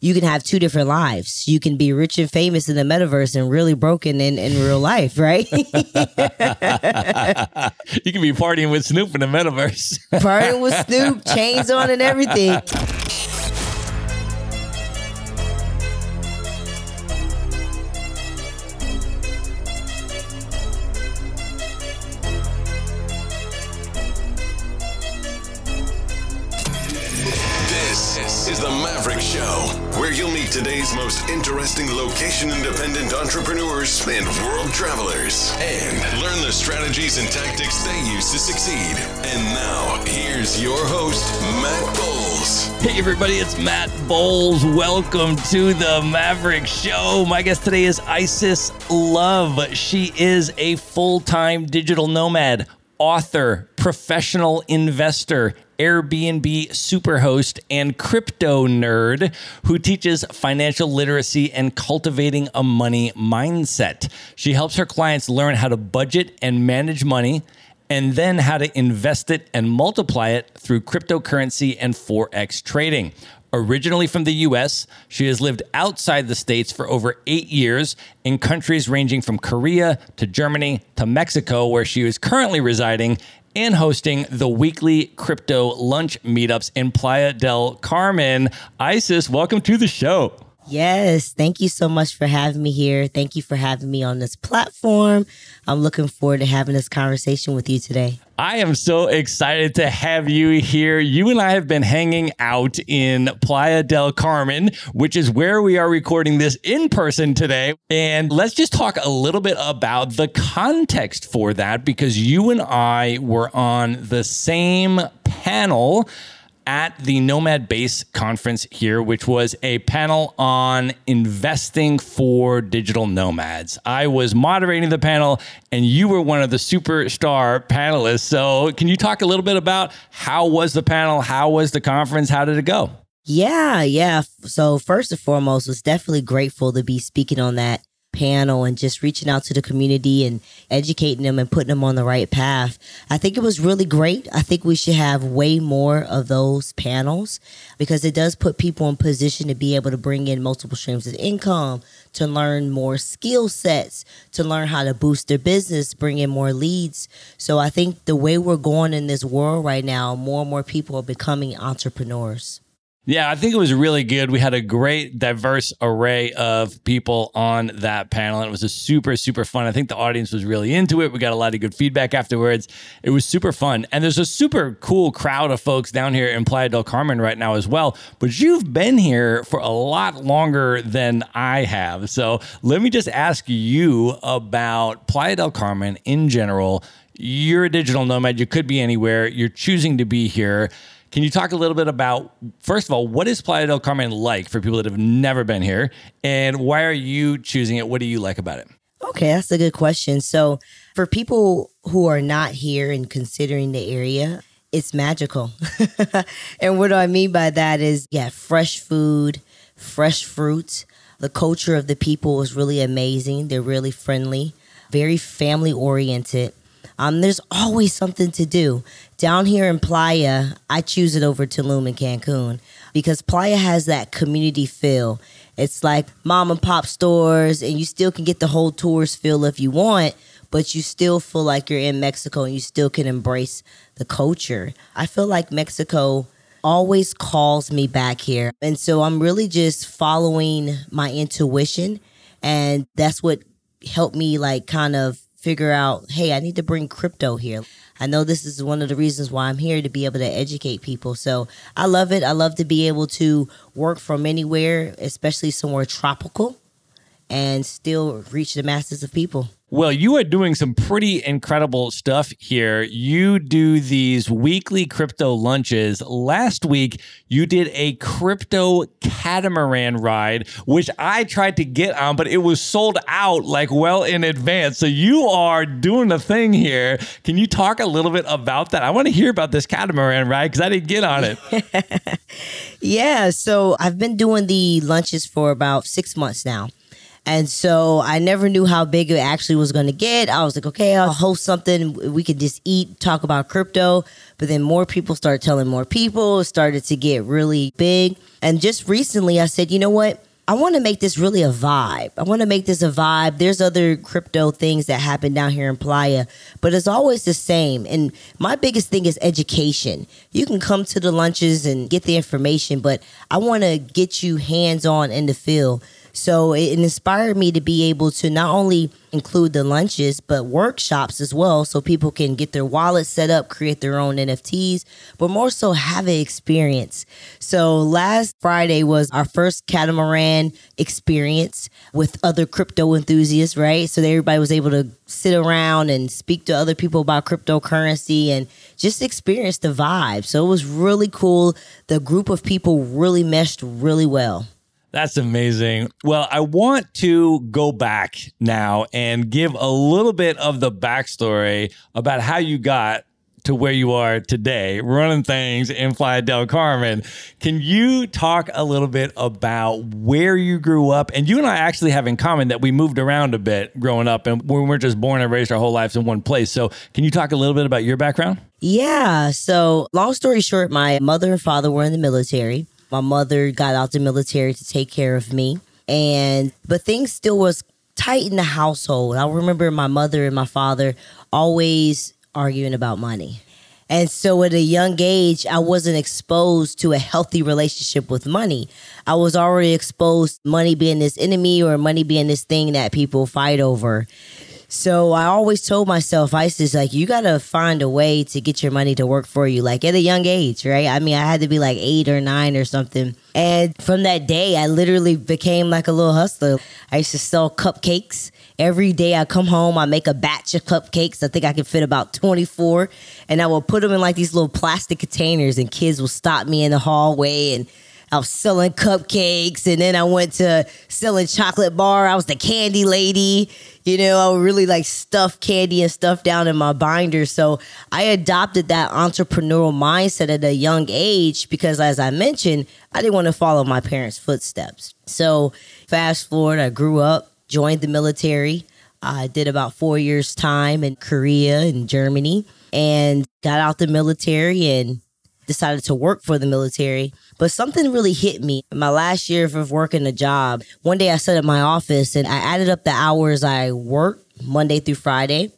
you can have two different lives. You can be rich and famous in the metaverse and really broken in, in real life, right? you can be partying with Snoop in the metaverse. partying with Snoop, chains on and everything. Today's most interesting location independent entrepreneurs and world travelers and learn the strategies and tactics they use to succeed. And now, here's your host, Matt Bowles. Hey, everybody, it's Matt Bowles. Welcome to the Maverick Show. My guest today is Isis Love. She is a full time digital nomad, author, professional investor Airbnb superhost and crypto nerd who teaches financial literacy and cultivating a money mindset. She helps her clients learn how to budget and manage money and then how to invest it and multiply it through cryptocurrency and Forex trading. Originally from the US, she has lived outside the States for over eight years in countries ranging from Korea to Germany to Mexico, where she is currently residing, and hosting the weekly crypto lunch meetups in Playa del Carmen. Isis, welcome to the show. Yes, thank you so much for having me here. Thank you for having me on this platform. I'm looking forward to having this conversation with you today. I am so excited to have you here. You and I have been hanging out in Playa del Carmen, which is where we are recording this in person today. And let's just talk a little bit about the context for that because you and I were on the same panel at the Nomad Base conference here, which was a panel on investing for digital nomads. I was moderating the panel, and you were one of the superstar panelists. So, can you talk a little bit about how was the panel? How was the conference? How did it go? Yeah, yeah. So, first and foremost, was definitely grateful to be speaking on that panel and just reaching out to the community and educating them and putting them on the right path. I think it was really great. I think we should have way more of those panels because it does put people in position to be able to bring in multiple streams of income, to learn more skill sets, to learn how to boost their business, bring in more leads. So I think the way we're going in this world right now, more and more people are becoming entrepreneurs. Yeah, I think it was really good. We had a great, diverse array of people on that panel. And it was a super, super fun. I think the audience was really into it. We got a lot of good feedback afterwards. It was super fun. And there's a super cool crowd of folks down here in Playa del Carmen right now as well. But you've been here for a lot longer than I have. So let me just ask you about Playa del Carmen in general. You're a digital nomad. You could be anywhere. You're choosing to be here. Can you talk a little bit about, first of all, what is Playa del Carmen like for people that have never been here? And why are you choosing it? What do you like about it? Okay, that's a good question. So, for people who are not here and considering the area, it's magical. and what do I mean by that is, yeah, fresh food, fresh fruit. The culture of the people is really amazing. They're really friendly, very family oriented. Um, there's always something to do. Down here in Playa, I choose it over Tulum and Cancun because Playa has that community feel. It's like mom and pop stores, and you still can get the whole tourist feel if you want, but you still feel like you're in Mexico and you still can embrace the culture. I feel like Mexico always calls me back here. And so I'm really just following my intuition. And that's what helped me like kind of figure out, hey, I need to bring crypto here. I know this is one of the reasons why I'm here to be able to educate people. So I love it. I love to be able to work from anywhere, especially somewhere tropical, and still reach the masses of people. Well, you are doing some pretty incredible stuff here. You do these weekly crypto lunches. Last week, you did a crypto catamaran ride, which I tried to get on, but it was sold out like well in advance. So you are doing a thing here. Can you talk a little bit about that? I want to hear about this catamaran ride because I didn't get on it. yeah. So I've been doing the lunches for about six months now. And so I never knew how big it actually was going to get. I was like, okay, I'll host something. We could just eat, talk about crypto. But then more people started telling more people, it started to get really big. And just recently, I said, you know what? I want to make this really a vibe. I want to make this a vibe. There's other crypto things that happen down here in Playa, but it's always the same. And my biggest thing is education. You can come to the lunches and get the information, but I want to get you hands on in the field so it inspired me to be able to not only include the lunches, but workshops as well. So people can get their wallets set up, create their own NFTs, but more so have an experience. So last Friday was our first catamaran experience with other crypto enthusiasts, right? So everybody was able to sit around and speak to other people about cryptocurrency and just experience the vibe. So it was really cool. The group of people really meshed really well. That's amazing. Well, I want to go back now and give a little bit of the backstory about how you got to where you are today, running things in Playa del Carmen. Can you talk a little bit about where you grew up? And you and I actually have in common that we moved around a bit growing up and we weren't just born and raised our whole lives in one place. So, can you talk a little bit about your background? Yeah. So, long story short, my mother and father were in the military. My mother got out the military to take care of me. And but things still was tight in the household. I remember my mother and my father always arguing about money. And so at a young age, I wasn't exposed to a healthy relationship with money. I was already exposed money being this enemy or money being this thing that people fight over. So I always told myself, Isis, like, you got to find a way to get your money to work for you, like at a young age, right? I mean, I had to be like eight or nine or something. And from that day, I literally became like a little hustler. I used to sell cupcakes. Every day I come home, I make a batch of cupcakes. I think I can fit about 24. And I will put them in like these little plastic containers, and kids will stop me in the hallway and I was selling cupcakes and then I went to selling chocolate bar. I was the candy lady. You know, I would really like stuff candy and stuff down in my binder. So I adopted that entrepreneurial mindset at a young age because, as I mentioned, I didn't want to follow my parents' footsteps. So fast forward, I grew up, joined the military. I did about four years' time in Korea and Germany and got out the military and decided to work for the military. But something really hit me. My last year of working a job, one day I sat at my office and I added up the hours I worked Monday through Friday.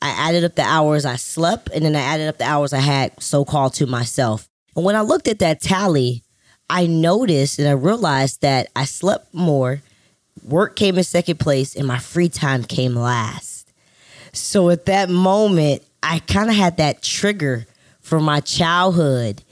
I added up the hours I slept, and then I added up the hours I had so called to myself. And when I looked at that tally, I noticed and I realized that I slept more, work came in second place, and my free time came last. So at that moment, I kind of had that trigger from my childhood.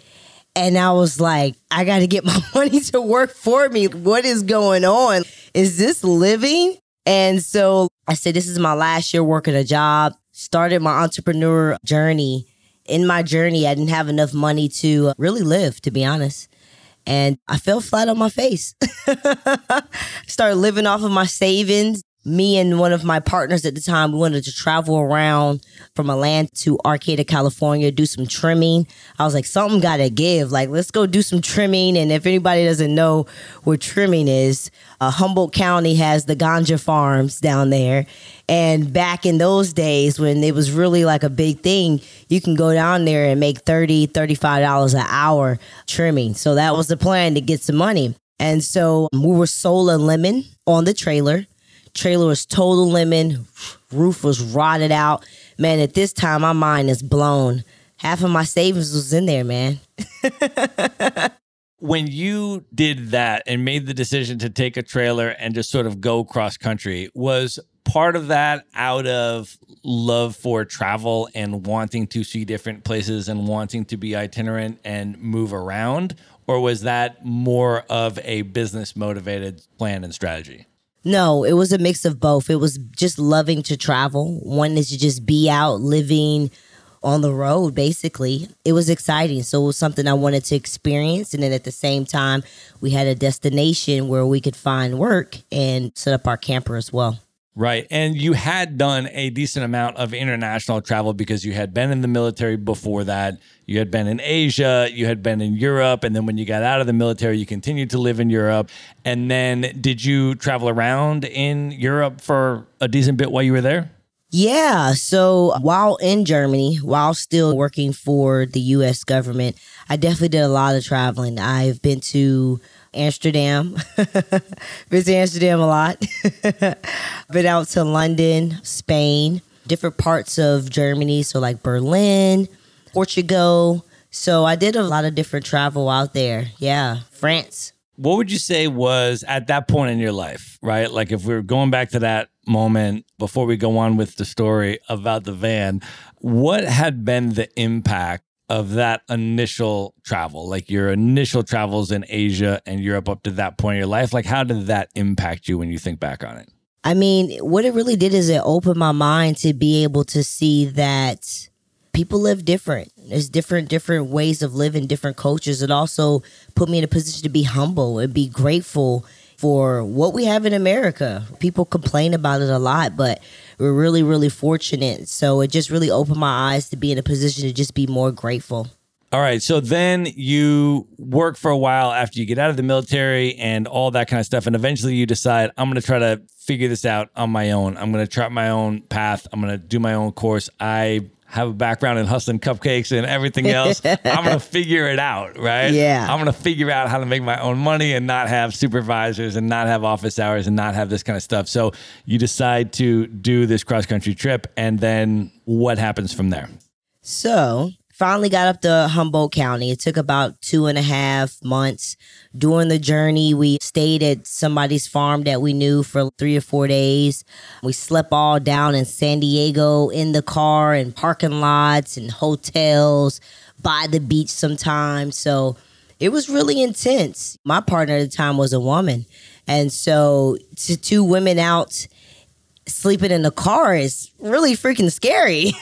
And I was like, I got to get my money to work for me. What is going on? Is this living? And so I said, This is my last year working a job, started my entrepreneur journey. In my journey, I didn't have enough money to really live, to be honest. And I fell flat on my face. started living off of my savings me and one of my partners at the time, we wanted to travel around from Atlanta to Arcata, California, do some trimming. I was like, something got to give. Like, let's go do some trimming. And if anybody doesn't know what trimming is, uh, Humboldt County has the ganja farms down there. And back in those days when it was really like a big thing, you can go down there and make $30, $35 an hour trimming. So that was the plan to get some money. And so we were sold a lemon on the trailer Trailer was total lemon. Roof was rotted out. Man, at this time, my mind is blown. half of my savings was in there, man. when you did that and made the decision to take a trailer and just sort of go cross country, was part of that out of love for travel and wanting to see different places and wanting to be itinerant and move around? Or was that more of a business motivated plan and strategy? No, it was a mix of both. It was just loving to travel, wanting to just be out living on the road, basically. It was exciting. So it was something I wanted to experience. And then at the same time, we had a destination where we could find work and set up our camper as well. Right. And you had done a decent amount of international travel because you had been in the military before that. You had been in Asia, you had been in Europe. And then when you got out of the military, you continued to live in Europe. And then did you travel around in Europe for a decent bit while you were there? Yeah. So while in Germany, while still working for the US government, I definitely did a lot of traveling. I've been to Amsterdam, to Amsterdam a lot, been out to London, Spain, different parts of Germany. So like Berlin, Portugal. So I did a lot of different travel out there. Yeah. France. What would you say was at that point in your life, right? Like if we are going back to that moment before we go on with the story about the van, what had been the impact of that initial travel, like your initial travels in Asia and Europe up to that point in your life? Like, how did that impact you when you think back on it? I mean, what it really did is it opened my mind to be able to see that people live different. There's different different ways of living, different cultures. It also put me in a position to be humble and be grateful for what we have in America. People complain about it a lot, but we're really, really fortunate. So it just really opened my eyes to be in a position to just be more grateful. All right. So then you work for a while after you get out of the military and all that kind of stuff. And eventually you decide, I'm going to try to figure this out on my own. I'm going to chart my own path. I'm going to do my own course. I have a background in hustling cupcakes and everything else. I'm gonna figure it out, right? Yeah. I'm gonna figure out how to make my own money and not have supervisors and not have office hours and not have this kind of stuff. So you decide to do this cross country trip, and then what happens from there? So finally got up to Humboldt County. It took about two and a half months. During the journey, we stayed at somebody's farm that we knew for three or four days. We slept all down in San Diego in the car and parking lots and hotels by the beach sometimes. So it was really intense. My partner at the time was a woman. And so to two women out sleeping in the car is really freaking scary.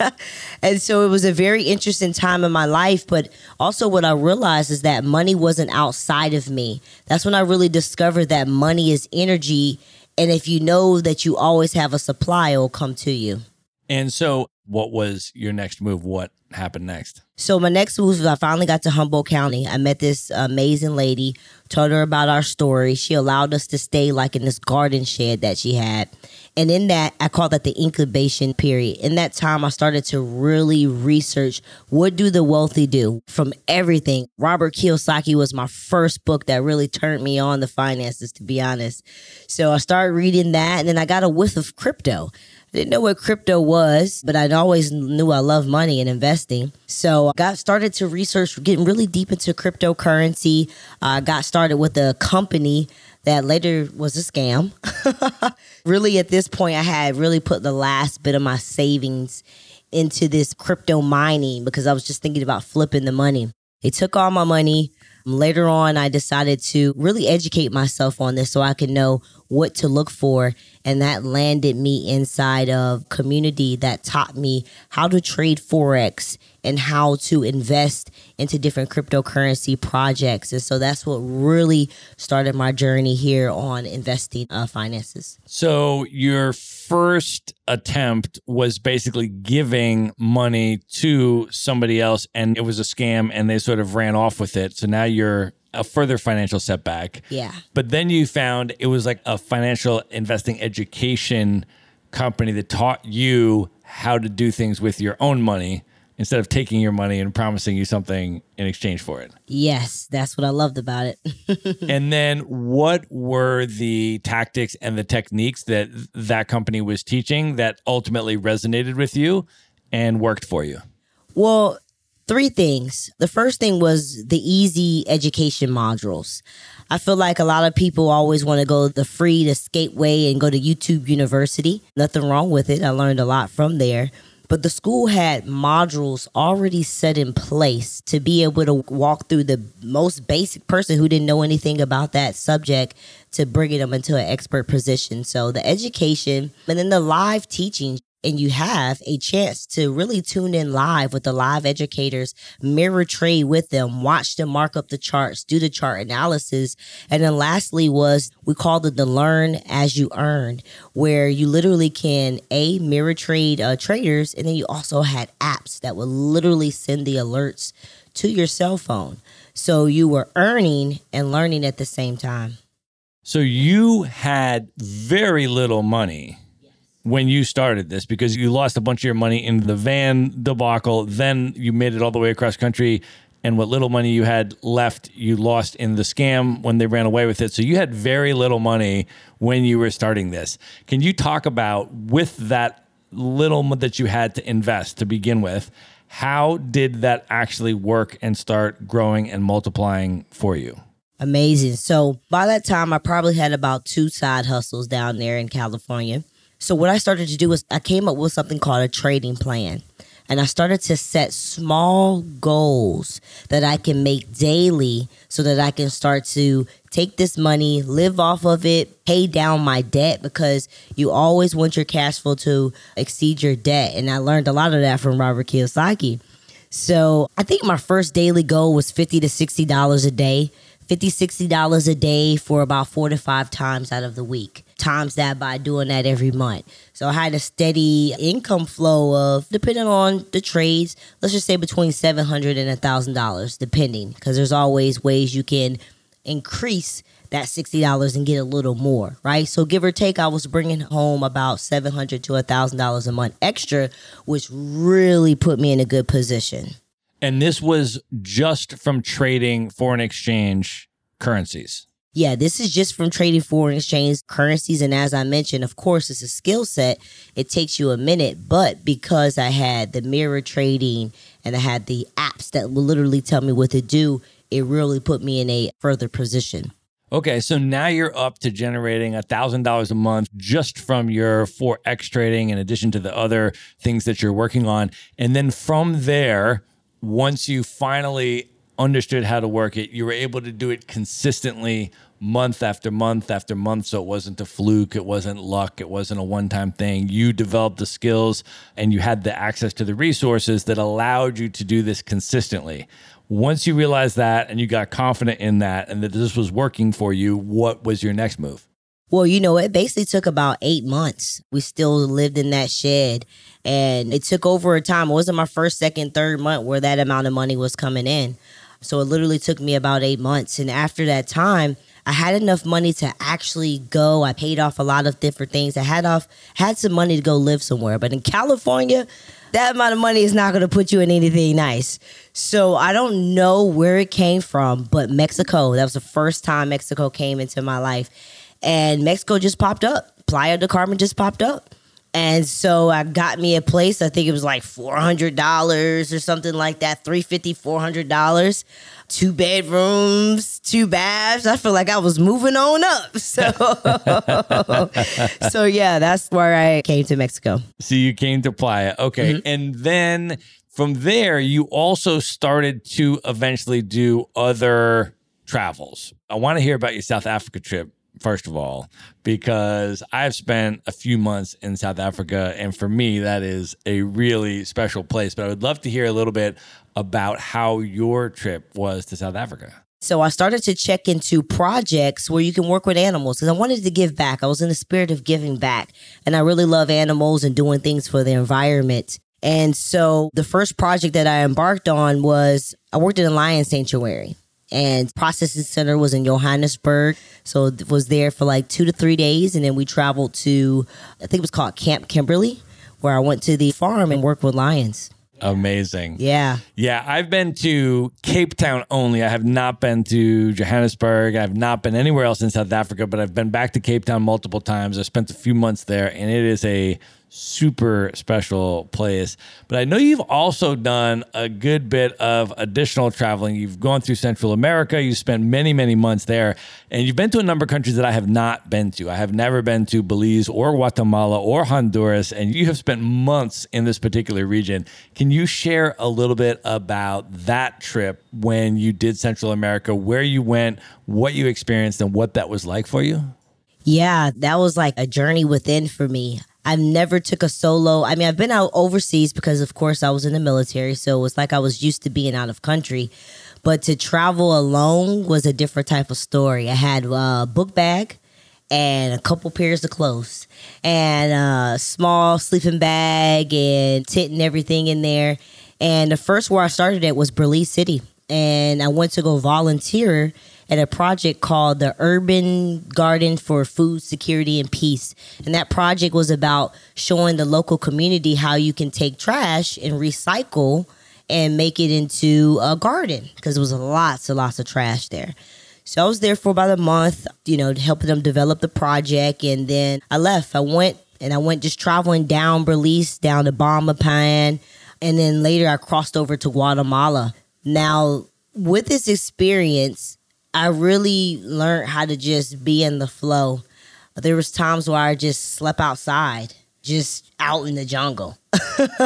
and so it was a very interesting time in my life. But also, what I realized is that money wasn't outside of me. That's when I really discovered that money is energy. And if you know that you always have a supply, it will come to you. And so, what was your next move? What happened next? So my next move was I finally got to Humboldt County. I met this amazing lady, told her about our story. She allowed us to stay like in this garden shed that she had. And in that, I call that the incubation period. In that time, I started to really research what do the wealthy do from everything. Robert Kiyosaki was my first book that really turned me on the finances, to be honest. So I started reading that, and then I got a whiff of crypto. Didn't know what crypto was, but I always knew I love money and investing. So I got started to research, getting really deep into cryptocurrency. I got started with a company that later was a scam. really, at this point, I had really put the last bit of my savings into this crypto mining because I was just thinking about flipping the money. They took all my money. Later on, I decided to really educate myself on this so I could know what to look for. And that landed me inside of community that taught me how to trade forex and how to invest into different cryptocurrency projects. And so that's what really started my journey here on investing uh, finances. So your first attempt was basically giving money to somebody else and it was a scam and they sort of ran off with it so now you're a further financial setback. Yeah. But then you found it was like a financial investing education company that taught you how to do things with your own money instead of taking your money and promising you something in exchange for it. Yes, that's what I loved about it. and then what were the tactics and the techniques that that company was teaching that ultimately resonated with you and worked for you? Well, three things. The first thing was the easy education modules. I feel like a lot of people always want to go the free to skate way and go to YouTube University. Nothing wrong with it. I learned a lot from there. But the school had modules already set in place to be able to walk through the most basic person who didn't know anything about that subject to bringing them into an expert position. So the education and then the live teaching and you have a chance to really tune in live with the live educators, mirror trade with them, watch them mark up the charts, do the chart analysis. And then lastly was we called it the learn as you earn, where you literally can a mirror trade uh, traders. And then you also had apps that would literally send the alerts to your cell phone. So you were earning and learning at the same time. So you had very little money when you started this because you lost a bunch of your money in the van debacle. Then you made it all the way across country. And what little money you had left, you lost in the scam when they ran away with it. So you had very little money when you were starting this. Can you talk about with that little that you had to invest to begin with? How did that actually work and start growing and multiplying for you? Amazing. So by that time, I probably had about two side hustles down there in California. So what I started to do was I came up with something called a trading plan. And I started to set small goals that I can make daily so that I can start to take this money, live off of it, pay down my debt because you always want your cash flow to exceed your debt. And I learned a lot of that from Robert Kiyosaki. So I think my first daily goal was 50 to $60 a day. 50 $60 a day for about four to five times out of the week times that by doing that every month. So I had a steady income flow of, depending on the trades, let's just say between 700 and a thousand dollars, depending, because there's always ways you can increase that sixty dollars and get a little more, right? So give or take, I was bringing home about 700 to a thousand dollars a month extra, which really put me in a good position. And this was just from trading foreign exchange currencies yeah, this is just from trading foreign exchange currencies. And as I mentioned, of course, it's a skill set. It takes you a minute. But because I had the mirror trading and I had the apps that will literally tell me what to do, it really put me in a further position. Okay, so now you're up to generating a thousand dollars a month just from your forex trading, in addition to the other things that you're working on. And then from there, once you finally understood how to work it, you were able to do it consistently month after month after month. So it wasn't a fluke, it wasn't luck, it wasn't a one time thing. You developed the skills and you had the access to the resources that allowed you to do this consistently. Once you realized that and you got confident in that and that this was working for you, what was your next move? Well, you know, it basically took about eight months. We still lived in that shed and it took over a time. It wasn't my first, second, third month where that amount of money was coming in. So it literally took me about eight months. And after that time, I had enough money to actually go. I paid off a lot of different things. I had off had some money to go live somewhere. But in California, that amount of money is not going to put you in anything nice. So I don't know where it came from, but Mexico, that was the first time Mexico came into my life. And Mexico just popped up. Playa del Carmen just popped up. And so I got me a place. I think it was like $400 or something like that, $350, $400 two bedrooms, two baths. I feel like I was moving on up. So, so yeah, that's where I came to Mexico. So you came to Playa. Okay. Mm-hmm. And then from there, you also started to eventually do other travels. I want to hear about your South Africa trip first of all, because I've spent a few months in South Africa. And for me, that is a really special place. But I would love to hear a little bit about how your trip was to South Africa. So I started to check into projects where you can work with animals because I wanted to give back. I was in the spirit of giving back. And I really love animals and doing things for the environment. And so the first project that I embarked on was I worked in a lion sanctuary and processing center was in Johannesburg. So it was there for like two to three days. And then we traveled to, I think it was called Camp Kimberly, where I went to the farm and worked with lions. Amazing. Yeah. Yeah. I've been to Cape Town only. I have not been to Johannesburg. I have not been anywhere else in South Africa, but I've been back to Cape Town multiple times. I spent a few months there, and it is a super special place. But I know you've also done a good bit of additional traveling. You've gone through Central America, you spent many, many months there, and you've been to a number of countries that I have not been to. I have never been to Belize or Guatemala or Honduras, and you have spent months in this particular region. Can you share a little bit about that trip when you did Central America, where you went, what you experienced, and what that was like for you? Yeah, that was like a journey within for me. I've never took a solo. I mean, I've been out overseas because, of course, I was in the military, so it was like I was used to being out of country. But to travel alone was a different type of story. I had a book bag and a couple pairs of clothes and a small sleeping bag and tent and everything in there. And the first where I started at was Belize City, and I went to go volunteer at a project called the Urban Garden for Food Security and Peace. And that project was about showing the local community how you can take trash and recycle and make it into a garden because there was lots and lots of trash there. So I was there for about a month, you know, helping them develop the project. And then I left. I went and I went just traveling down Belize, down to Belmopan. And then later I crossed over to Guatemala. Now, with this experience, I really learned how to just be in the flow. There was times where I just slept outside, just out in the jungle.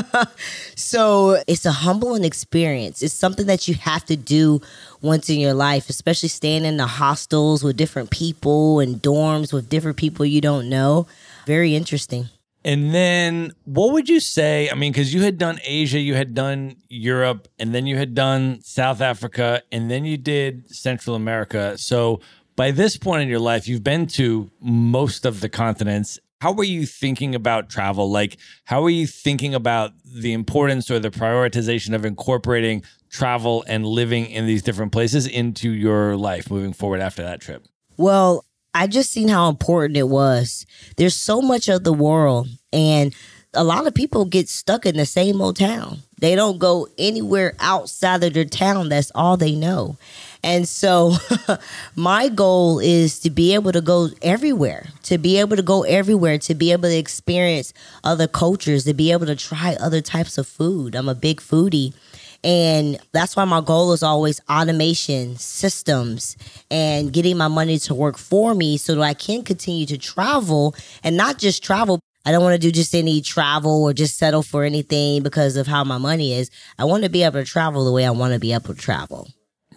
so it's a humbling experience. It's something that you have to do once in your life, especially staying in the hostels with different people and dorms with different people you don't know. Very interesting. And then what would you say? I mean, because you had done Asia, you had done Europe, and then you had done South Africa, and then you did Central America. So by this point in your life, you've been to most of the continents. How were you thinking about travel? Like, how are you thinking about the importance or the prioritization of incorporating travel and living in these different places into your life moving forward after that trip? Well, I just seen how important it was. There's so much of the world, and a lot of people get stuck in the same old town. They don't go anywhere outside of their town. That's all they know. And so, my goal is to be able to go everywhere, to be able to go everywhere, to be able to experience other cultures, to be able to try other types of food. I'm a big foodie. And that's why my goal is always automation, systems, and getting my money to work for me so that I can continue to travel and not just travel. I don't want to do just any travel or just settle for anything because of how my money is. I want to be able to travel the way I want to be able to travel.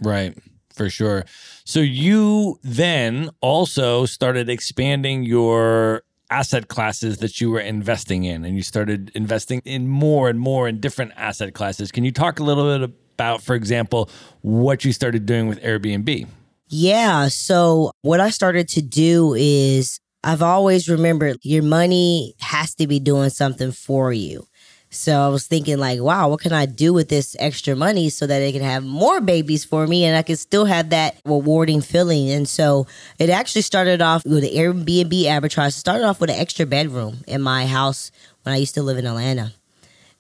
Right, for sure. So you then also started expanding your asset classes that you were investing in and you started investing in more and more in different asset classes. Can you talk a little bit about, for example, what you started doing with Airbnb? Yeah. So, what I started to do is I've always remembered your money has to be doing something for you. So I was thinking like, wow, what can I do with this extra money so that it can have more babies for me and I can still have that rewarding feeling. And so it actually started off with the Airbnb arbitrage. It started off with an extra bedroom in my house when I used to live in Atlanta.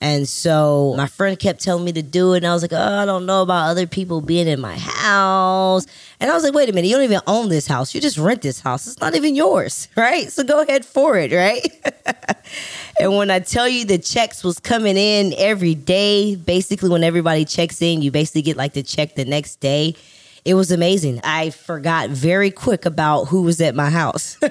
And so my friend kept telling me to do it. And I was like, oh, I don't know about other people being in my house. And I was like, wait a minute, you don't even own this house. You just rent this house. It's not even yours, right? So go ahead for it, right? and when I tell you the checks was coming in every day, basically when everybody checks in, you basically get like the check the next day. It was amazing. I forgot very quick about who was at my house.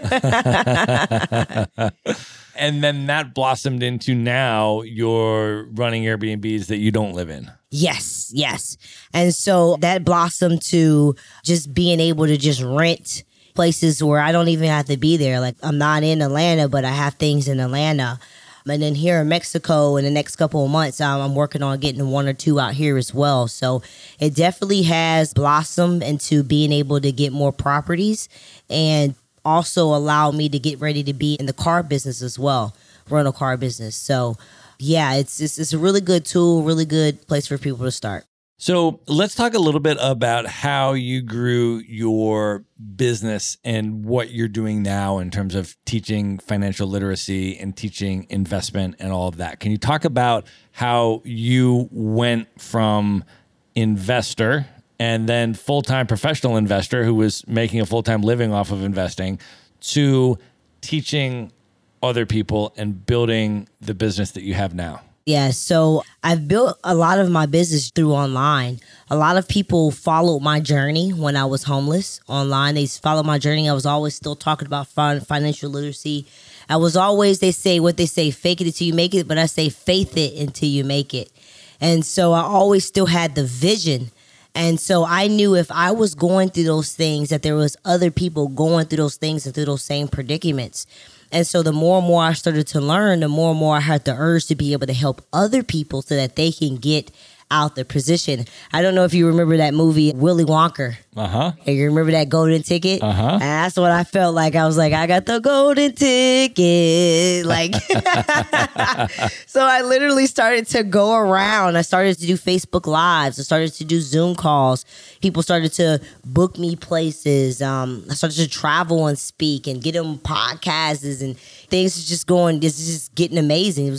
and then that blossomed into now you're running Airbnbs that you don't live in. Yes, yes. And so that blossomed to just being able to just rent places where I don't even have to be there. Like I'm not in Atlanta, but I have things in Atlanta. And then here in Mexico, in the next couple of months, um, I'm working on getting one or two out here as well. So it definitely has blossomed into being able to get more properties and also allow me to get ready to be in the car business as well, rental car business. So, yeah, it's, it's it's a really good tool, really good place for people to start. So let's talk a little bit about how you grew your business and what you're doing now in terms of teaching financial literacy and teaching investment and all of that. Can you talk about how you went from investor and then full time professional investor who was making a full time living off of investing to teaching other people and building the business that you have now? Yeah, so I've built a lot of my business through online. A lot of people followed my journey when I was homeless online. They followed my journey. I was always still talking about financial literacy. I was always, they say what they say, fake it until you make it, but I say faith it until you make it. And so I always still had the vision. And so I knew if I was going through those things, that there was other people going through those things and through those same predicaments. And so the more and more I started to learn, the more and more I had the urge to be able to help other people so that they can get out the position. I don't know if you remember that movie Willy Wonka. Uh huh. And you remember that golden ticket? Uh huh. And that's what I felt like. I was like, I got the golden ticket. Like, so I literally started to go around. I started to do Facebook Lives. I started to do Zoom calls. People started to book me places. Um, I started to travel and speak and get them podcasts and things just going. This is just getting amazing.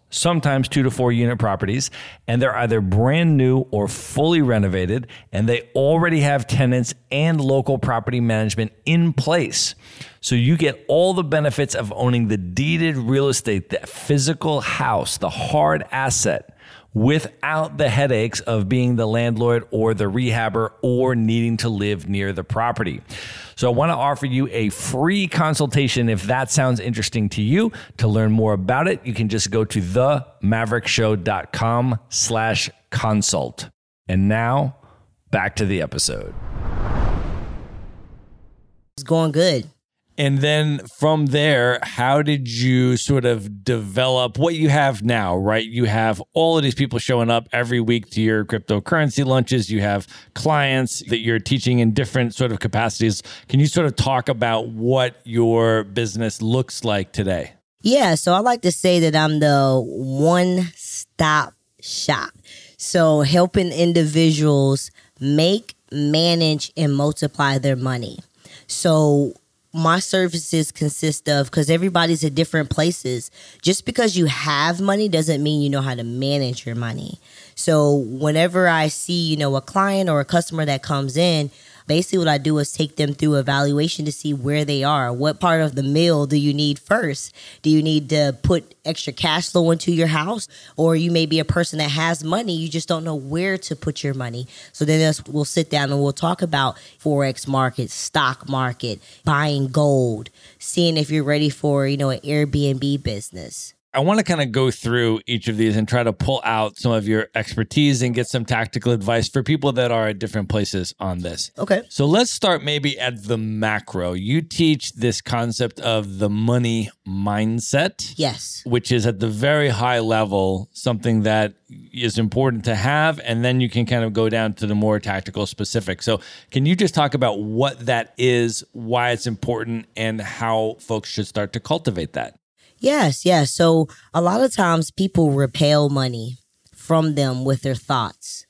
sometimes two to four unit properties, and they're either brand new or fully renovated, and they already have tenants and local property management in place. So you get all the benefits of owning the deeded real estate, the physical house, the hard asset without the headaches of being the landlord or the rehabber or needing to live near the property. So I want to offer you a free consultation if that sounds interesting to you. To learn more about it, you can just go to themaverickshow.com slash consult. And now back to the episode. It's going good. And then from there, how did you sort of develop what you have now, right? You have all of these people showing up every week to your cryptocurrency lunches. You have clients that you're teaching in different sort of capacities. Can you sort of talk about what your business looks like today? Yeah. So I like to say that I'm the one stop shop. So helping individuals make, manage, and multiply their money. So my services consist of because everybody's at different places. Just because you have money doesn't mean you know how to manage your money. So whenever I see, you know, a client or a customer that comes in, basically what I do is take them through evaluation to see where they are. What part of the meal do you need first? Do you need to put extra cash flow into your house? Or you may be a person that has money, you just don't know where to put your money. So then we'll sit down and we'll talk about Forex market, stock market, buying gold, seeing if you're ready for, you know, an Airbnb business. I want to kind of go through each of these and try to pull out some of your expertise and get some tactical advice for people that are at different places on this. Okay. So let's start maybe at the macro. You teach this concept of the money mindset. Yes. Which is at the very high level something that is important to have. And then you can kind of go down to the more tactical specific. So, can you just talk about what that is, why it's important, and how folks should start to cultivate that? Yes, yes. So a lot of times people repel money from them with their thoughts.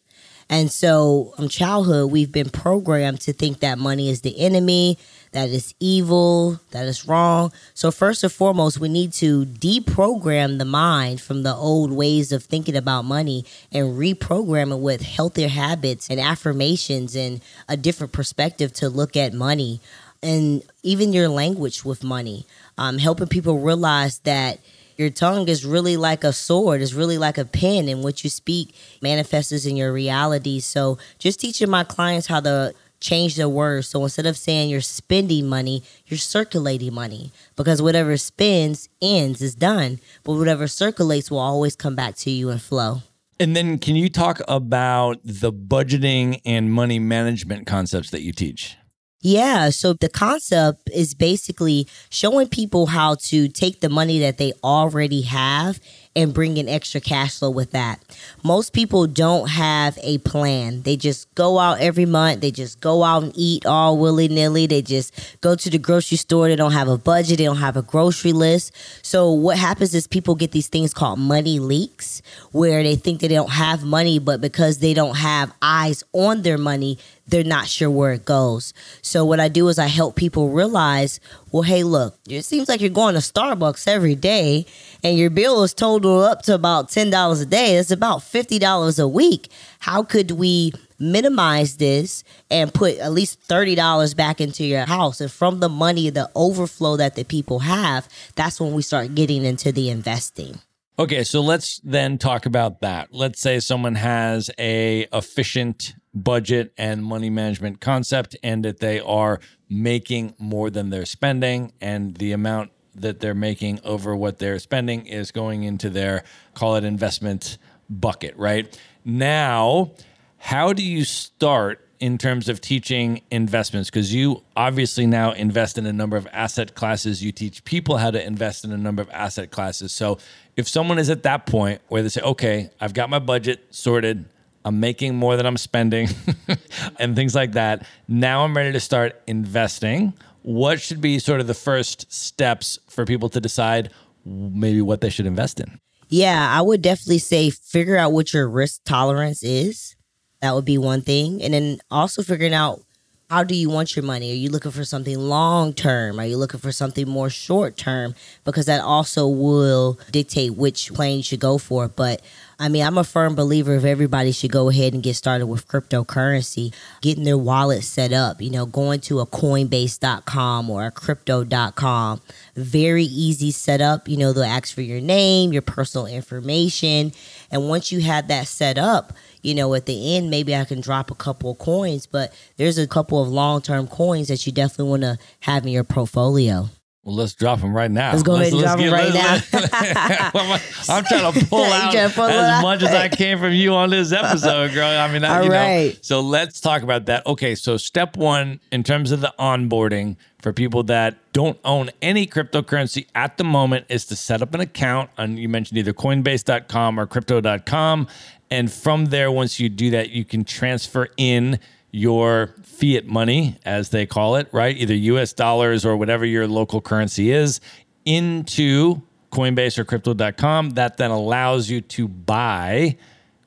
And so from childhood, we've been programmed to think that money is the enemy, that is evil, that is wrong. So, first and foremost, we need to deprogram the mind from the old ways of thinking about money and reprogram it with healthier habits and affirmations and a different perspective to look at money and even your language with money um, helping people realize that your tongue is really like a sword, it's really like a pen, and what you speak manifests in your reality. So, just teaching my clients how to change their words. So, instead of saying you're spending money, you're circulating money because whatever spends ends is done, but whatever circulates will always come back to you and flow. And then, can you talk about the budgeting and money management concepts that you teach? Yeah. So the concept is basically showing people how to take the money that they already have and bring in extra cash flow with that. Most people don't have a plan. They just go out every month. They just go out and eat all willy nilly. They just go to the grocery store. They don't have a budget. They don't have a grocery list. So what happens is people get these things called money leaks where they think they don't have money, but because they don't have eyes on their money, they're not sure where it goes. So what I do is I help people realize, well, hey, look, it seems like you're going to Starbucks every day and your bill is total up to about $10 a day. That's about $50 a week. How could we minimize this and put at least $30 back into your house and from the money the overflow that the people have that's when we start getting into the investing Okay, so let's then talk about that. Let's say someone has a efficient budget and money management concept and that they are making more than they're spending and the amount that they're making over what they're spending is going into their call it investment bucket, right? Now, how do you start in terms of teaching investments? Because you obviously now invest in a number of asset classes. You teach people how to invest in a number of asset classes. So if someone is at that point where they say, okay, I've got my budget sorted, I'm making more than I'm spending, and things like that, now I'm ready to start investing. What should be sort of the first steps for people to decide maybe what they should invest in? Yeah, I would definitely say figure out what your risk tolerance is. That would be one thing. And then also figuring out how do you want your money? Are you looking for something long term? Are you looking for something more short term? Because that also will dictate which plan you should go for. But I mean, I'm a firm believer if everybody should go ahead and get started with cryptocurrency, getting their wallet set up, you know, going to a coinbase.com or a crypto.com. Very easy setup. You know, they'll ask for your name, your personal information. And once you have that set up, you know, at the end, maybe I can drop a couple of coins, but there's a couple of long term coins that you definitely want to have in your portfolio. Well, let's drop them right now. Let's go ahead and drop them right now. I'm trying to pull out to pull as much as I can from you on this episode, girl. I mean, I, you right. know. So let's talk about that. Okay, so step one in terms of the onboarding for people that don't own any cryptocurrency at the moment is to set up an account on you mentioned either coinbase.com or crypto.com and from there, once you do that, you can transfer in your fiat money, as they call it, right? Either US dollars or whatever your local currency is, into Coinbase or crypto.com. That then allows you to buy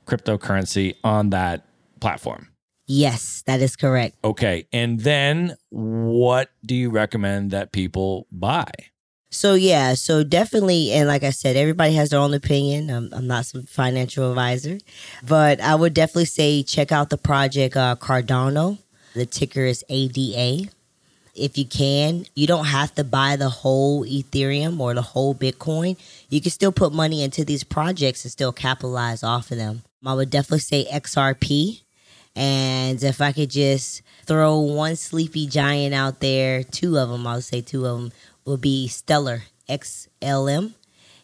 cryptocurrency on that platform. Yes, that is correct. Okay. And then what do you recommend that people buy? So yeah, so definitely, and like I said, everybody has their own opinion. I'm, I'm not some financial advisor, but I would definitely say check out the project uh, Cardano. The ticker is ADA. If you can, you don't have to buy the whole Ethereum or the whole Bitcoin. You can still put money into these projects and still capitalize off of them. I would definitely say XRP. And if I could just throw one sleepy giant out there, two of them, I would say two of them will be Stellar XLM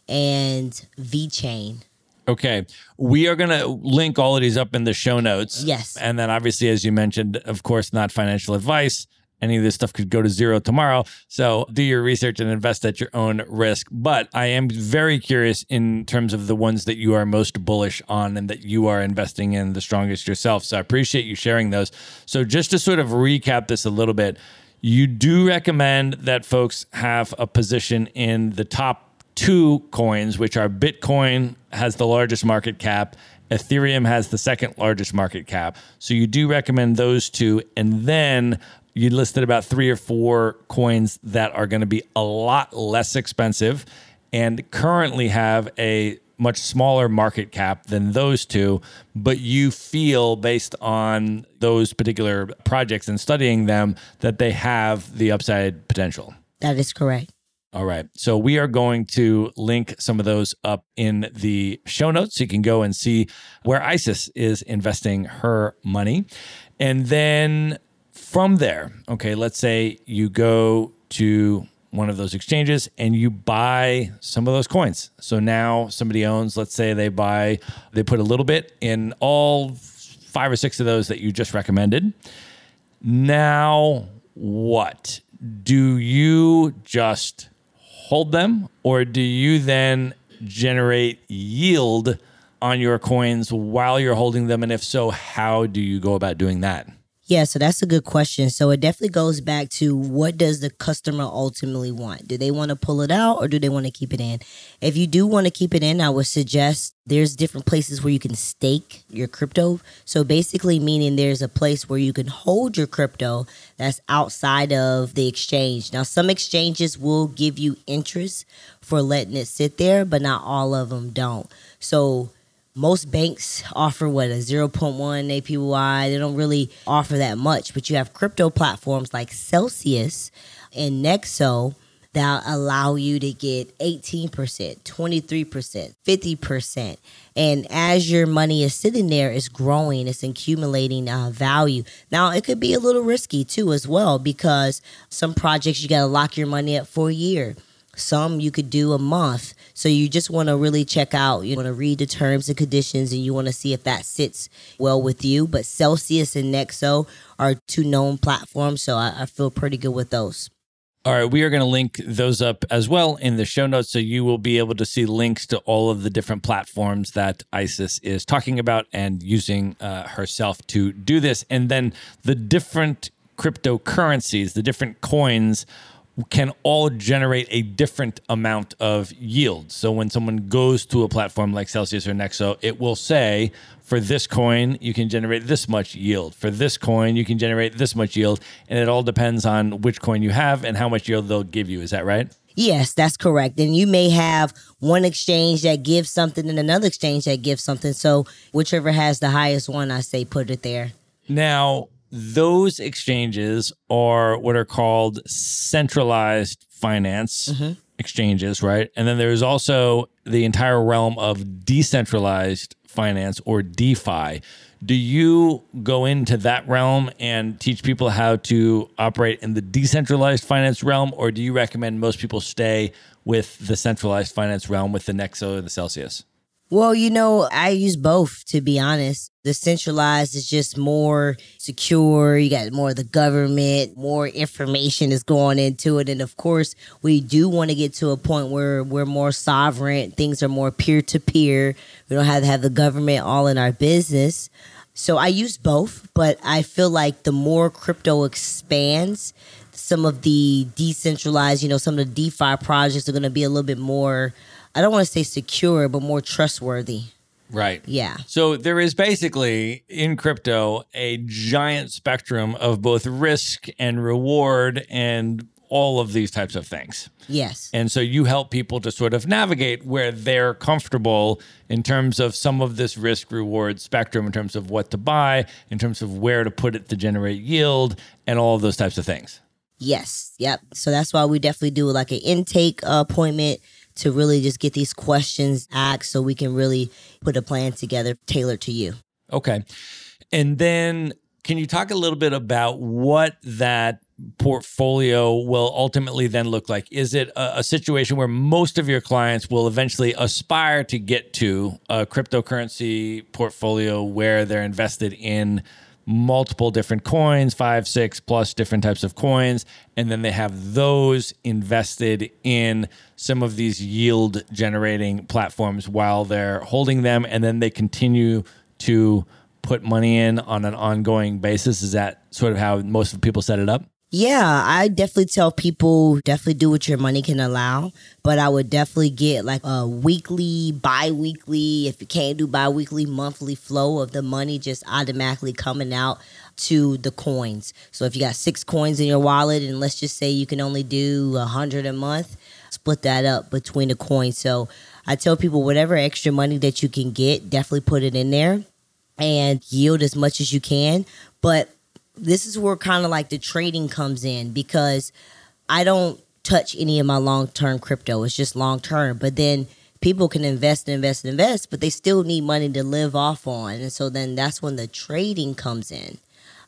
and VeChain. Okay. We are going to link all of these up in the show notes. Yes. And then, obviously, as you mentioned, of course, not financial advice. Any of this stuff could go to zero tomorrow. So do your research and invest at your own risk. But I am very curious in terms of the ones that you are most bullish on and that you are investing in the strongest yourself. So I appreciate you sharing those. So just to sort of recap this a little bit, you do recommend that folks have a position in the top two coins, which are Bitcoin has the largest market cap, Ethereum has the second largest market cap. So you do recommend those two. And then you listed about three or four coins that are going to be a lot less expensive and currently have a much smaller market cap than those two, but you feel based on those particular projects and studying them that they have the upside potential. That is correct. All right. So we are going to link some of those up in the show notes. So you can go and see where Isis is investing her money. And then from there, okay, let's say you go to one of those exchanges and you buy some of those coins. So now somebody owns, let's say they buy, they put a little bit in all five or six of those that you just recommended. Now, what? Do you just hold them or do you then generate yield on your coins while you're holding them? And if so, how do you go about doing that? Yeah, so that's a good question. So it definitely goes back to what does the customer ultimately want? Do they want to pull it out or do they want to keep it in? If you do want to keep it in, I would suggest there's different places where you can stake your crypto. So basically meaning there's a place where you can hold your crypto that's outside of the exchange. Now some exchanges will give you interest for letting it sit there, but not all of them don't. So most banks offer what a 0.1 APY. They don't really offer that much, but you have crypto platforms like Celsius and Nexo that allow you to get 18%, 23%, 50%. And as your money is sitting there, it's growing, it's accumulating uh, value. Now, it could be a little risky too, as well, because some projects you got to lock your money up for a year. Some you could do a month. So you just want to really check out. You want to read the terms and conditions and you want to see if that sits well with you. But Celsius and Nexo are two known platforms. So I, I feel pretty good with those. All right, we are going to link those up as well in the show notes. So you will be able to see links to all of the different platforms that Isis is talking about and using uh, herself to do this. And then the different cryptocurrencies, the different coins can all generate a different amount of yield. So when someone goes to a platform like Celsius or Nexo, it will say, for this coin, you can generate this much yield. For this coin, you can generate this much yield. And it all depends on which coin you have and how much yield they'll give you. Is that right? Yes, that's correct. And you may have one exchange that gives something and another exchange that gives something. So whichever has the highest one, I say put it there. Now, those exchanges are what are called centralized finance mm-hmm. exchanges, right? And then there's also the entire realm of decentralized finance or DeFi. Do you go into that realm and teach people how to operate in the decentralized finance realm, or do you recommend most people stay with the centralized finance realm with the Nexo and the Celsius? Well, you know, I use both to be honest. The centralized is just more secure. You got more of the government, more information is going into it. And of course, we do want to get to a point where we're more sovereign. Things are more peer to peer. We don't have to have the government all in our business. So I use both, but I feel like the more crypto expands, some of the decentralized, you know, some of the DeFi projects are going to be a little bit more I don't want to say secure, but more trustworthy. Right. Yeah. So there is basically in crypto a giant spectrum of both risk and reward and all of these types of things. Yes. And so you help people to sort of navigate where they're comfortable in terms of some of this risk reward spectrum, in terms of what to buy, in terms of where to put it to generate yield, and all of those types of things. Yes. Yep. So that's why we definitely do like an intake appointment to really just get these questions asked so we can really put a plan together tailored to you. Okay. And then can you talk a little bit about what that portfolio will ultimately then look like? Is it a, a, situation where most of your clients will eventually aspire to get to a cryptocurrency portfolio where they're invested in multiple different coins, five, six plus different types of coins. And then they have those invested in some of these yield generating platforms while they're holding them. And then they continue to put money in on an ongoing basis. Is that sort of how most of people set it up? Yeah, I definitely tell people definitely do what your money can allow, but I would definitely get like a weekly, bi-weekly, if you can't do bi-weekly, monthly flow of the money just automatically coming out to the coins. So if you got 6 coins in your wallet and let's just say you can only do a 100 a month, split that up between the coins. So I tell people whatever extra money that you can get, definitely put it in there and yield as much as you can, but this is where kind of like the trading comes in because I don't touch any of my long term crypto. It's just long term. But then people can invest and invest and invest, but they still need money to live off on. And so then that's when the trading comes in.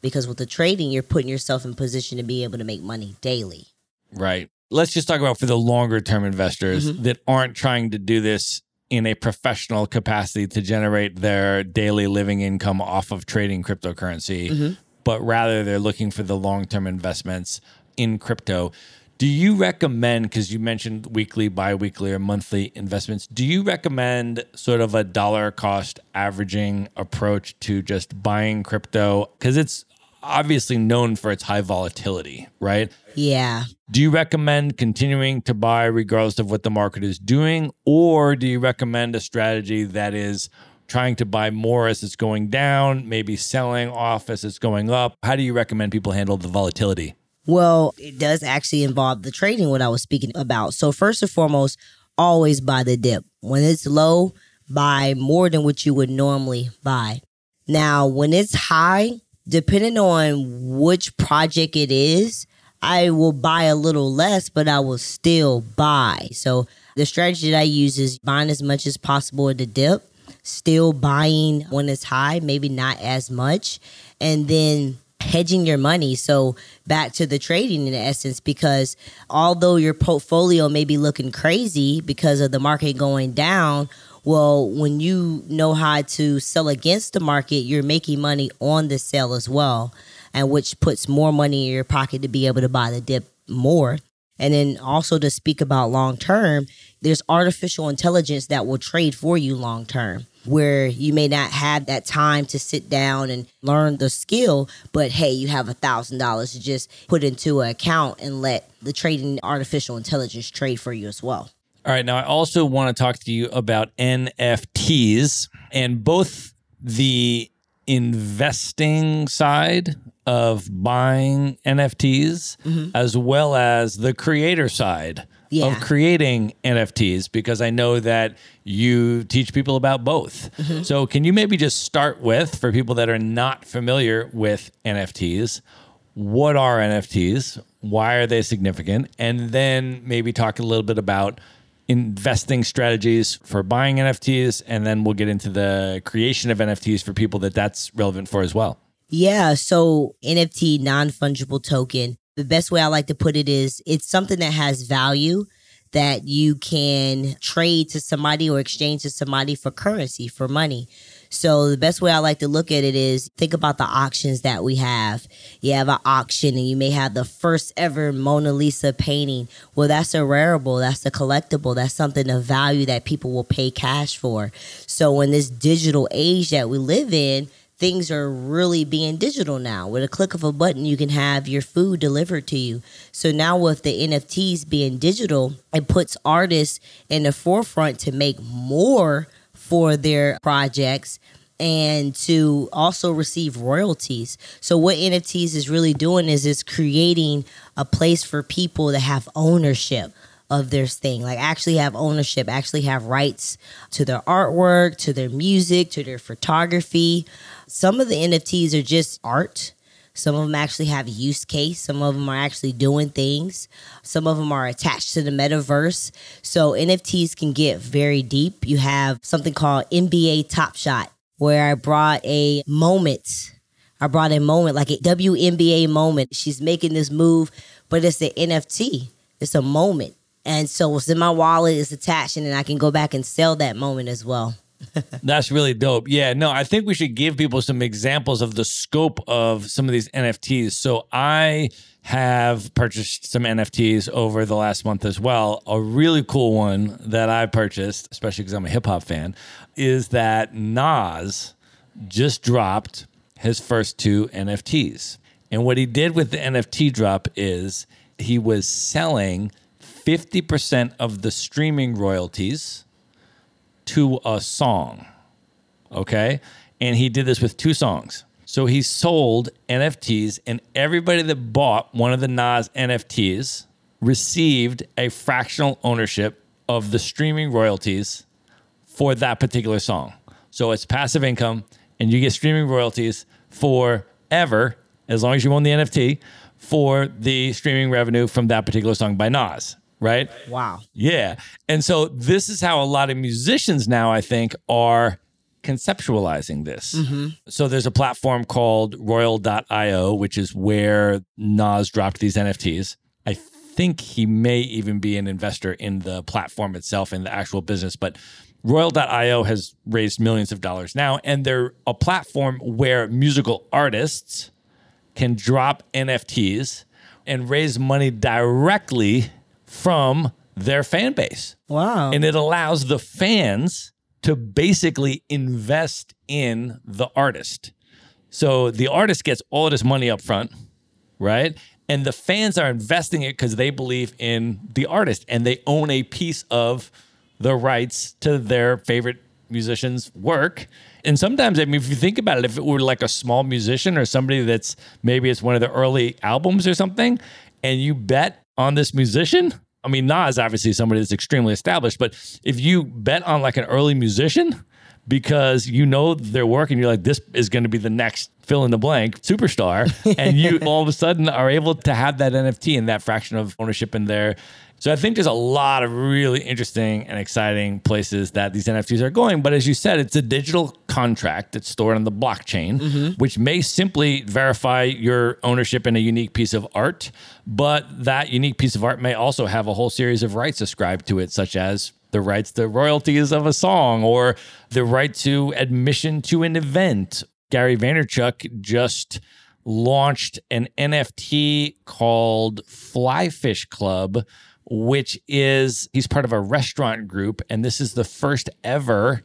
Because with the trading, you're putting yourself in position to be able to make money daily. Right. Let's just talk about for the longer term investors mm-hmm. that aren't trying to do this in a professional capacity to generate their daily living income off of trading cryptocurrency. Mm-hmm but rather they're looking for the long term investments in crypto. Do you recommend, because you mentioned weekly, bi weekly, or monthly investments, do you recommend sort of a dollar cost averaging approach to just buying crypto? Because it's obviously known for its high volatility, right? Yeah. Do you recommend continuing to buy regardless of what the market is doing? Or do you recommend a strategy that is trying to buy more as it's going down, maybe selling off as it's going up? How do you recommend people handle the volatility? Well, it does actually involve the trading, what I was speaking about. So, first and foremost, always buy the dip. When it's low, buy more than what you would normally buy. Now, when it's high, depending on which project it is, I will buy a little less, but I will still buy. So, the strategy that I use is buying as much as possible at the dip, still buying when it's high, maybe not as much, and then hedging your money. So back to the trading in essence, because although your portfolio may be looking crazy because of the market going down, well, when you know how to sell against the market, you're making money on the sell as well, and which puts more money in your pocket to be able to buy the dip more. And then also to speak about long term, there's artificial intelligence that will trade for you long term where you may not have that time to sit down and learn the skill, but hey, you have a thousand dollars to just put into an account and let the trading artificial intelligence trade for you as well. All right. Now, I also want to talk to you about NFTs and both the investing side of buying NFTs mm-hmm. as well as the creator side yeah. of creating NFTs because I know that you teach people about both. Mm-hmm. So, can you maybe just start with, for people that are not familiar with NFTs, what are NFTs? Why are they significant? And then maybe talk a little bit about investing strategies for buying NFTs. And then we'll get into the creation of NFTs for people that that's relevant for as well. Yeah. So, NFT, non fungible token the best way I like to put it is it's something that has value that you can trade to somebody or exchange to somebody for currency, for money. So the best way I like to look at it is think about the auctions that we have. You have an auction and you may have the first ever Mona Lisa painting. Well, that's a rareable, that's a collectible, that's something of value that people will pay cash for. So in this digital age that we live in, things are really being digital now. With a click of a button, you can have your food delivered to you. So now, with the NFTs being digital, it puts artists in the forefront to make more for their projects and to also receive royalties. So what NFTs is really doing is it's creating a place for people to have ownership of their thing. Like actually have ownership, actually have rights to their artwork, to their music, to their photography. Some of the NFTs are just art. Some of them actually have use case. Some of them are actually doing things. Some of them are attached to the metaverse. So NFTs can get very deep. You have something called NBA Top Shot, where I brought a moment. I brought a moment, like a WNBA moment. She's making this move, but it's an NFT. It's a moment. And so it's in my wallet, it's attached, and then I can go back and sell that moment as well. That's really dope. Yeah, no, I think we should give people some examples of the scope of some of these NFTs. So I have purchased some NFTs over the last month as well. A really cool one that I purchased, especially because I'm a hip hop fan, is that Nas just dropped his first two NFTs. And what he did with the NFT drop is he was selling 50% of the streaming royalties to a song. Okay. And he did this with two songs. So he sold NFTs, and everybody that bought one of the Nas NFTs received a fractional ownership of the streaming royalties for that particular song. So it's passive income, and you get streaming royalties forever as long as you own the NFT for the streaming revenue from that particular song by Nas right? Wow. Yeah. And so this is how a lot of musicians now, I think, are conceptualizing this. Mm-hmm. So there's a platform called royal.io, which is where Nas dropped these NFTs. I think he may even be an investor in the platform itself in the actual business, but royal.io has raised millions of dollars now and they're a platform where musical artists can drop NFTs and raise money directly from their fan base. Wow. And it allows the fans to basically invest in the artist. So the artist gets all this money up front, right? And the fans are investing it because they believe in the artist and they own a piece of the rights to their favorite musician's work. And sometimes, I mean, if you think about it, if it were like a small musician or somebody that's maybe it's one of the early albums or something, and you bet on this musician, I mean, Nas obviously somebody that's extremely established, but if you bet on like an early musician because you know their work and you're like, this is going to be the next fill in the blank superstar, and you all of a sudden are able to have that NFT and that fraction of ownership in there. So I think there's a lot of really interesting and exciting places that these NFTs are going. But as you said, it's a digital contract that's stored on the blockchain, mm-hmm. which may simply verify your ownership in a unique piece of art. But that unique piece of art may also have a whole series of rights ascribed to it, such as the rights to royalties of a song or the right to admission to an event. Gary Vaynerchuk just launched an NFT called Flyfish Club, which is he's part of a restaurant group, and this is the first ever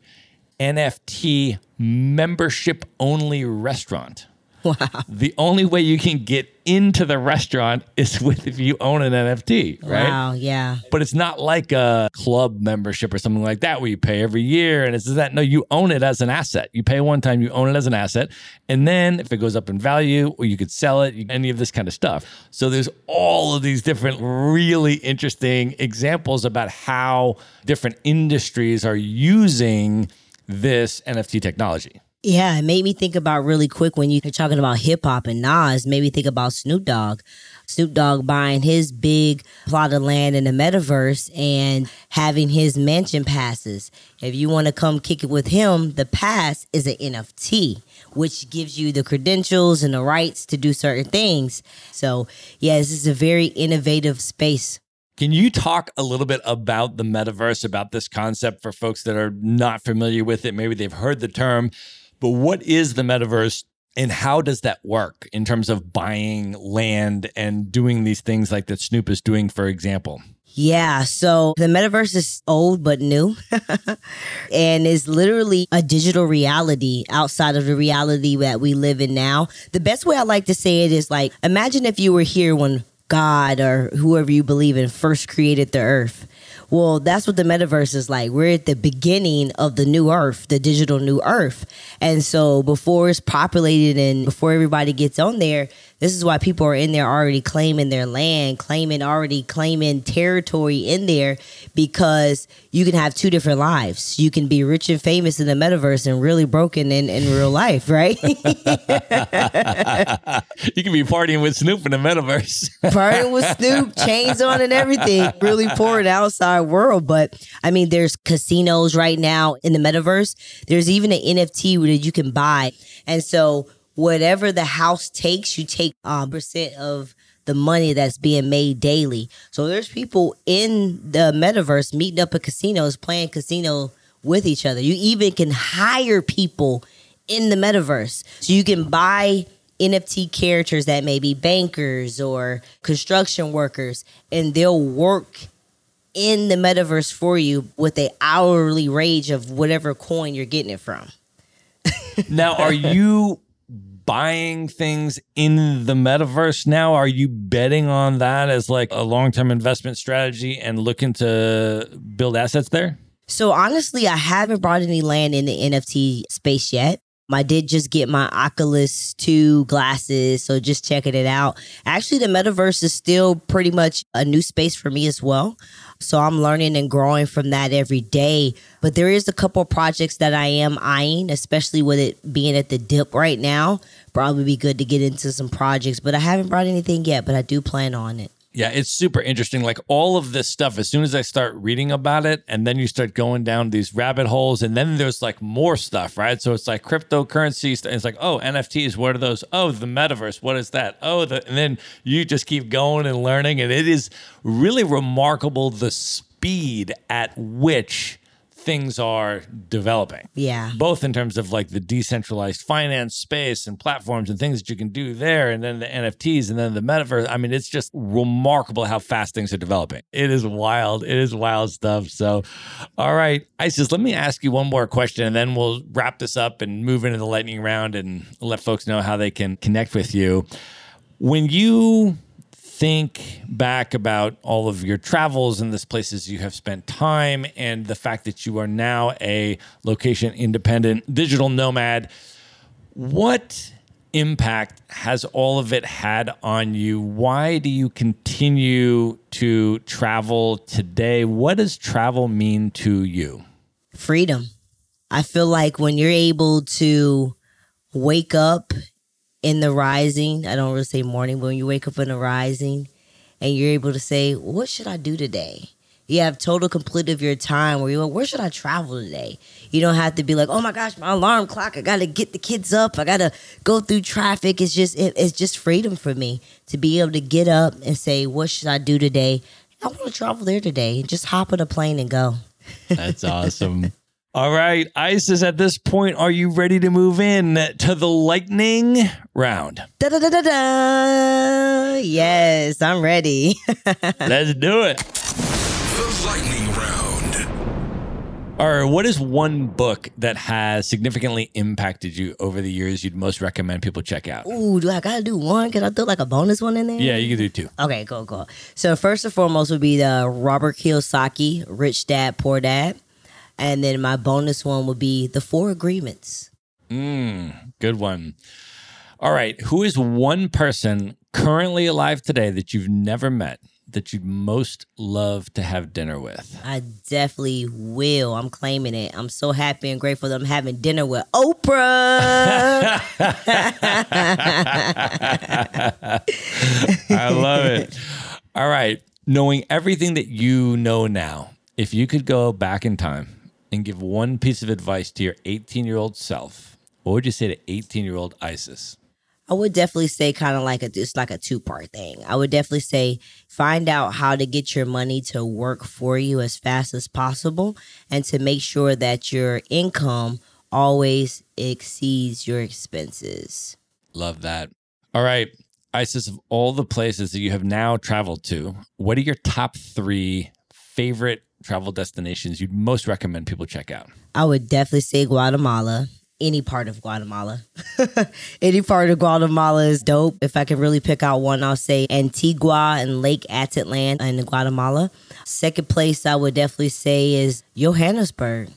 NFT membership only restaurant. wow. The only way you can get into the restaurant is with if you own an NFT, right? Wow. Yeah. But it's not like a club membership or something like that where you pay every year and it's that. No, you own it as an asset. You pay one time, you own it as an asset. And then if it goes up in value or you could sell it, any of this kind of stuff. So there's all of these different really interesting examples about how different industries are using this NFT technology. Yeah, it made me think about really quick when you're talking about hip hop and Nas, made me think about Snoop Dogg. Snoop Dogg buying his big plot of land in the metaverse and having his mansion passes. If you want to come kick it with him, the pass is an NFT, which gives you the credentials and the rights to do certain things. So, yeah, this is a very innovative space. Can you talk a little bit about the metaverse, about this concept for folks that are not familiar with it? Maybe they've heard the term, but what is the metaverse and how does that work in terms of buying land and doing these things like that Snoop is doing, for example? Yeah, so the metaverse is old but new and is literally a digital reality outside of the reality that we live in now. The best way I like to say it is like imagine if you were here when God or whoever you believe in first created the earth. Well, that's what the metaverse is like. We're at the beginning of the new earth, the digital new earth. And so before it's populated and before everybody gets on there, this is why people are in there already claiming their land, claiming already claiming territory in there because you can have two different lives. You can be rich and famous in the metaverse and really broken in, in real life, right? you can be partying with Snoop in the metaverse. Partying with Snoop, chains on and everything, really poor in the outside world. But I mean, there's casinos right now in the metaverse. There's even an NFT that you can buy. And so whatever the house takes, you take a percent of the money that's being made daily. So there's people in the metaverse meeting up at casinos, playing casino with each other. You even can hire people in the metaverse. So you can buy NFT characters that may be bankers or construction workers, and they'll work in the metaverse for you with a hourly wage of whatever coin you're getting it from. now, are you buying things in the metaverse now? Are you betting on that as like a long term investment strategy and looking to build assets there? So honestly, I haven't brought any land in the NFT space yet. I did just get my Oculus 2 glasses, so just checking it out. Actually, the metaverse is still pretty much a new space for me as well. So I'm learning and growing from that every day. But there is a couple of projects that I am eyeing, especially with it being at the dip right now. Probably be good to get into some projects, but I haven't brought anything yet, but I do plan on it. Yeah, it's super interesting. Like all of this stuff, as soon as I start reading about it, and then you start going down these rabbit holes, and then there's like more stuff, right? So it's like cryptocurrency. It's like, oh, NFTs, what are those? Oh, the metaverse, what is that? Oh, the, and then you just keep going and learning, and it is really remarkable the speed at which things are developing. Yeah. Both in terms of like the decentralized finance space and platforms and things that you can do there, and then the NFTs and then the metaverse. I mean, it's just remarkable how fast things are developing. It is wild. It is wild stuff. So, all right, Isis, let me ask you one more question and then we'll wrap this up and move into the lightning round and let folks know how they can connect with you. When you think back about all of your travels and the places you have spent time and the fact that you are now a location independent digital nomad, what impact has all of it had on you? Why do you continue to travel today? What does travel mean to you? Freedom. I feel like when you're able to wake up in the rising, I don't really say morning, but when you wake up in the rising and you're able to say, what should I do today? You have total complete of your time where you're like, where should I travel today? You don't have to be like, oh my gosh, my alarm clock, I gotta get the kids up, I gotta go through traffic. It's just it, it's just freedom for me to be able to get up and say, what should I do today? I want to travel there today and just hop on a plane and go. That's awesome. All right, Isis, at this point, are you ready to move in to the lightning round? Da da da da da. Yes, I'm ready. Let's do it. The lightning round. All right, what is one book that has significantly impacted you over the years you'd most recommend people check out? Ooh, do I gotta do one? Can I throw like a bonus one in there? Yeah, you can do two. Okay, cool, cool. So first and foremost would be the Robert Kiyosaki, Rich Dad, Poor Dad. And then my bonus one would be the Four Agreements. Mm, good one. All right, who is one person currently alive today that you've never met that you'd most love to have dinner with? I definitely will. I'm claiming it. I'm so happy and grateful that I'm having dinner with Oprah. I love it. All right, knowing everything that you know now, if you could go back in time and give one piece of advice to your 18 year old self, what would you say to 18 year old Isis? I would definitely say kind of like a just like a two part thing. I would definitely say find out how to get your money to work for you as fast as possible and to make sure that your income always exceeds your expenses. Love that. All right, Isis, of all the places that you have now traveled to, what are your top three favorite travel destinations you'd most recommend people check out? I would definitely say Guatemala. Any part of Guatemala. Any part of Guatemala is dope. If I could really pick out one, I'll say Antigua and Lake Atitlan in Guatemala. Second place I would definitely say is Johannesburg.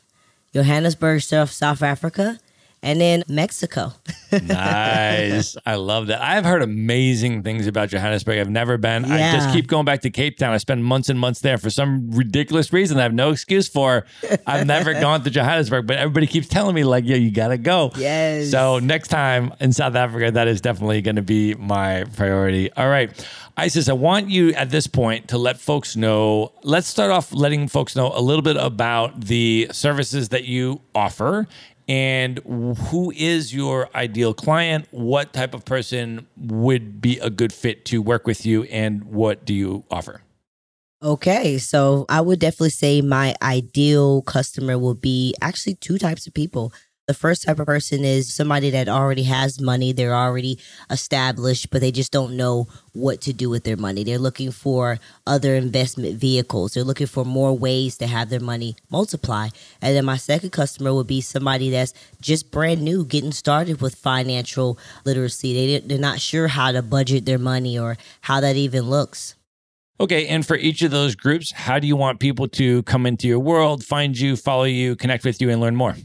Johannesburg, South, South Africa. And then Mexico. nice. I love that. I've heard amazing things about Johannesburg. I've never been. I just keep going back to Cape Town. I spend months and months there for some ridiculous reason I have no excuse for. I've never gone to Johannesburg, but everybody keeps telling me, like, yeah, you got to go. Yes. So next time in South Africa, that is definitely going to be my priority. All right. Isis, I want you at this point to let folks know. Let's start off letting folks know a little bit about the services that you offer and who is your ideal client? What type of person would be a good fit to work with you? And what do you offer? Okay, so I would definitely say my ideal customer will be actually two types of people. The first type of person is somebody that already has money, they're already established, but they just don't know what to do with their money. They're looking for other investment vehicles, they're looking for more ways to have their money multiply. And then my second customer would be somebody that's just brand new, getting started with financial literacy. They, they're not sure how to budget their money or how that even looks. Okay. And for each of those groups, how do you want people to come into your world, find you, follow you, connect with you, and learn more?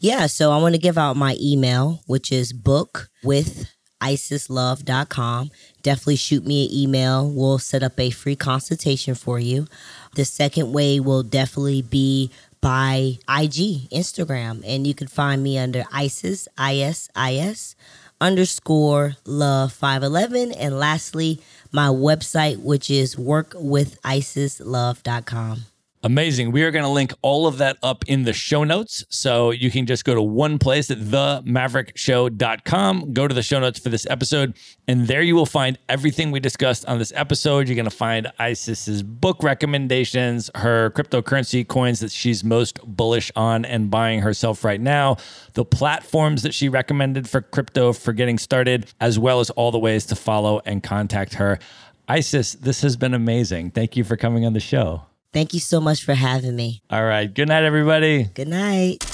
Yeah, so I want to give out my email, which is book with isislove.com. Definitely shoot me an email. We'll set up a free consultation for you. The second way will definitely be by IG, Instagram, and you can find me under Isis, I S I S underscore love 511. And lastly, my website, which is workwithisislove.com. Amazing. We are going to link all of that up in the show notes. So you can just go to one place at themaverickshow.com, go to the show notes for this episode, and there you will find everything we discussed on this episode. You're going to find Isis's book recommendations, her cryptocurrency coins that she's most bullish on and buying herself right now, the platforms that she recommended for crypto for getting started, as well as all the ways to follow and contact her. Isis, this has been amazing. Thank you for coming on the show. Thank you so much for having me. All right. Good night, everybody. Good night.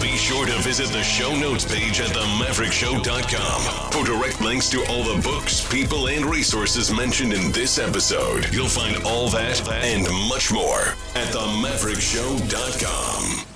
Be sure to visit the show notes page at themaverickshow.com for direct links to all the books, people, and resources mentioned in this episode. You'll find all that and much more at themaverickshow.com.